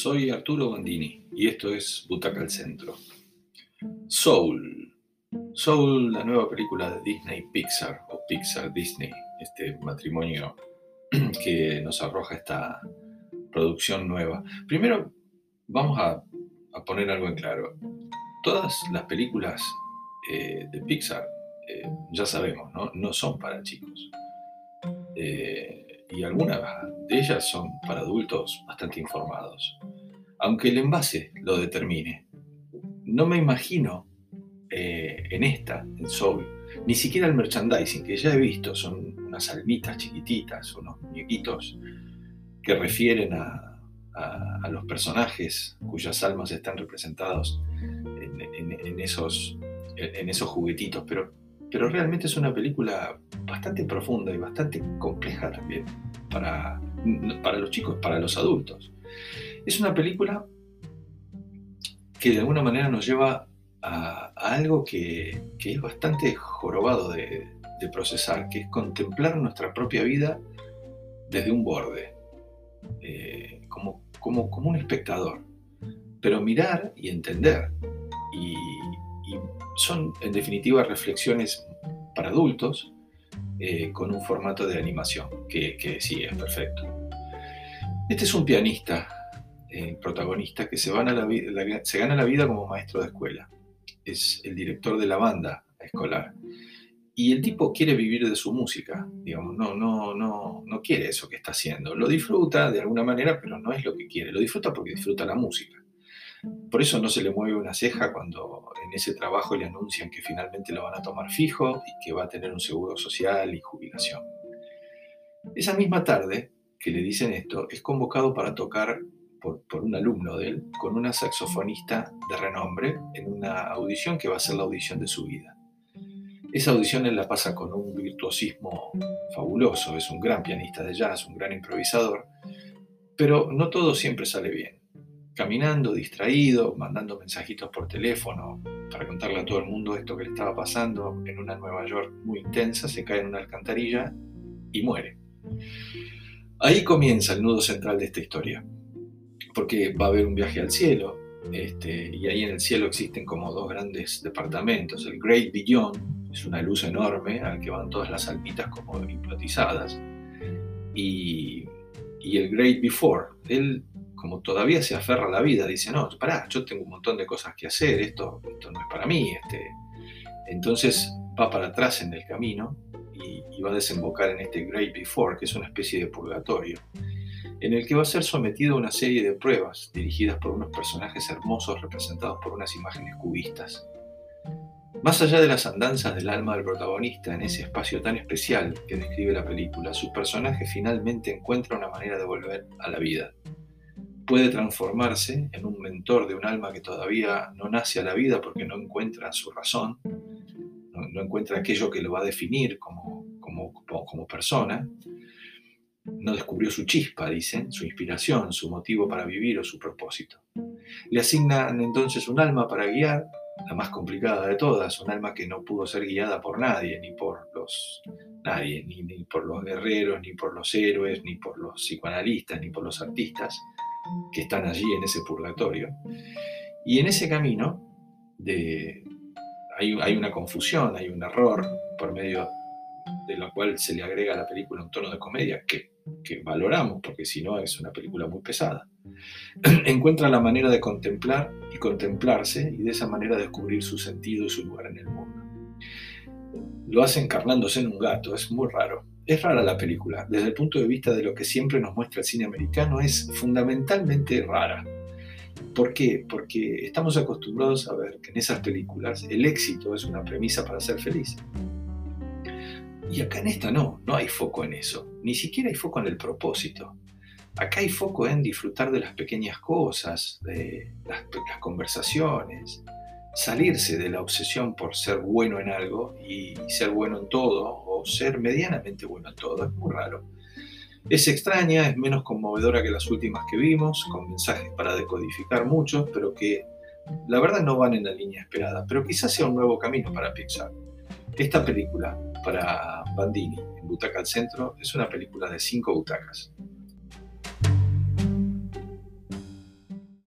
Soy Arturo Bandini y esto es Butaca al Centro. Soul. Soul, la nueva película de Disney Pixar o Pixar Disney, este matrimonio que nos arroja esta producción nueva. Primero, vamos a, poner algo en claro. Todas las películas eh, de Pixar, eh, ya sabemos, ¿no? son para chicos. Eh, y algunas de ellas son para adultos bastante informados. Aunque el envase lo determine. No me imagino eh, en esta, en Soul, ni siquiera el merchandising que ya he visto, son unas almitas chiquititas, unos muñequitos que refieren a, los personajes cuyas almas están representados en, esos, en esos juguetitos, pero pero realmente es una película bastante profunda y bastante compleja también para, para los chicos, para los adultos. Es una película que de alguna manera nos lleva a, algo que, es bastante jorobado de, procesar, que es contemplar nuestra propia vida desde un borde, eh, como, como, como un espectador, pero mirar y entender y son en definitiva reflexiones para adultos eh, con un formato de animación que, que, sí es perfecto. Este es un pianista, el protagonista, que se, van a la, se gana la vida como maestro de escuela. Es el director de la banda escolar. Y el tipo quiere vivir de su música, digamos, no, no, no, no quiere eso que está haciendo. Lo disfruta de alguna manera, pero no es lo que quiere. Lo disfruta porque disfruta la música. Por eso no se le mueve una ceja cuando en ese trabajo le anuncian que finalmente lo van a tomar fijo y que va a tener un seguro social y jubilación. Esa misma tarde que le dicen esto, es convocado para tocar por, un alumno de él con una saxofonista de renombre en una audición que va a ser la audición de su vida. Esa audición él la pasa con un virtuosismo fabuloso, es un gran pianista de jazz, un gran improvisador, pero no todo siempre sale bien caminando, distraído, mandando mensajitos por teléfono para contarle a todo el mundo esto que le estaba pasando en una Nueva York muy intensa, se cae en una alcantarilla y muere. Ahí comienza el nudo central de esta historia, porque va a haber un viaje al cielo, este, y ahí en el cielo existen como dos grandes departamentos. El Great Beyond es una luz enorme al que van todas las almitas como hipnotizadas, y, y el Great Before, él como todavía se aferra a la vida, dice, no, pará, yo tengo un montón de cosas que hacer, esto, esto no es para mí. Este. Entonces va para atrás en el camino y, va a desembocar en este Great Before, que es una especie de purgatorio, en el que va a ser sometido a una serie de pruebas dirigidas por unos personajes hermosos representados por unas imágenes cubistas. Más allá de las andanzas del alma del protagonista en ese espacio tan especial que describe la película, su personaje finalmente encuentra una manera de volver a la vida puede transformarse en un mentor de un alma que todavía no nace a la vida porque no encuentra su razón, no, encuentra aquello que lo va a definir como, como, como persona, no descubrió su chispa, dicen, su inspiración, su motivo para vivir o su propósito. Le asignan entonces un alma para guiar, la más complicada de todas, un alma que no pudo ser guiada por nadie, ni por los nadie, ni, ni por los guerreros, ni por los héroes, ni por los psicoanalistas, ni por los artistas, que están allí en ese purgatorio. Y en ese camino hay, una confusión, hay un error por medio de lo cual se le agrega a la película un tono de comedia que, que valoramos, porque si no es una película muy pesada. Encuentra la manera de contemplar y contemplarse y de esa manera descubrir su sentido y su lugar en el mundo. Lo hace encarnándose en un gato, es muy raro. Es rara la película, desde el punto de vista de lo que siempre nos muestra el cine americano, es fundamentalmente rara. ¿Por qué? Porque estamos acostumbrados a ver que en esas películas el éxito es una premisa para ser feliz. Y acá en esta no, no hay foco en eso, ni siquiera hay foco en el propósito. Acá hay foco en disfrutar de las pequeñas cosas, de las, las conversaciones, salirse de la obsesión por ser bueno en algo y ser bueno en todo ser medianamente bueno en todo. Es muy raro. Es extraña, es menos conmovedora que las últimas que vimos, con mensajes para decodificar muchos, pero que la verdad no van en la línea esperada. Pero quizás sea un nuevo camino para Pixar. Esta película, para Bandini, en Butaca al Centro, es una película de cinco butacas.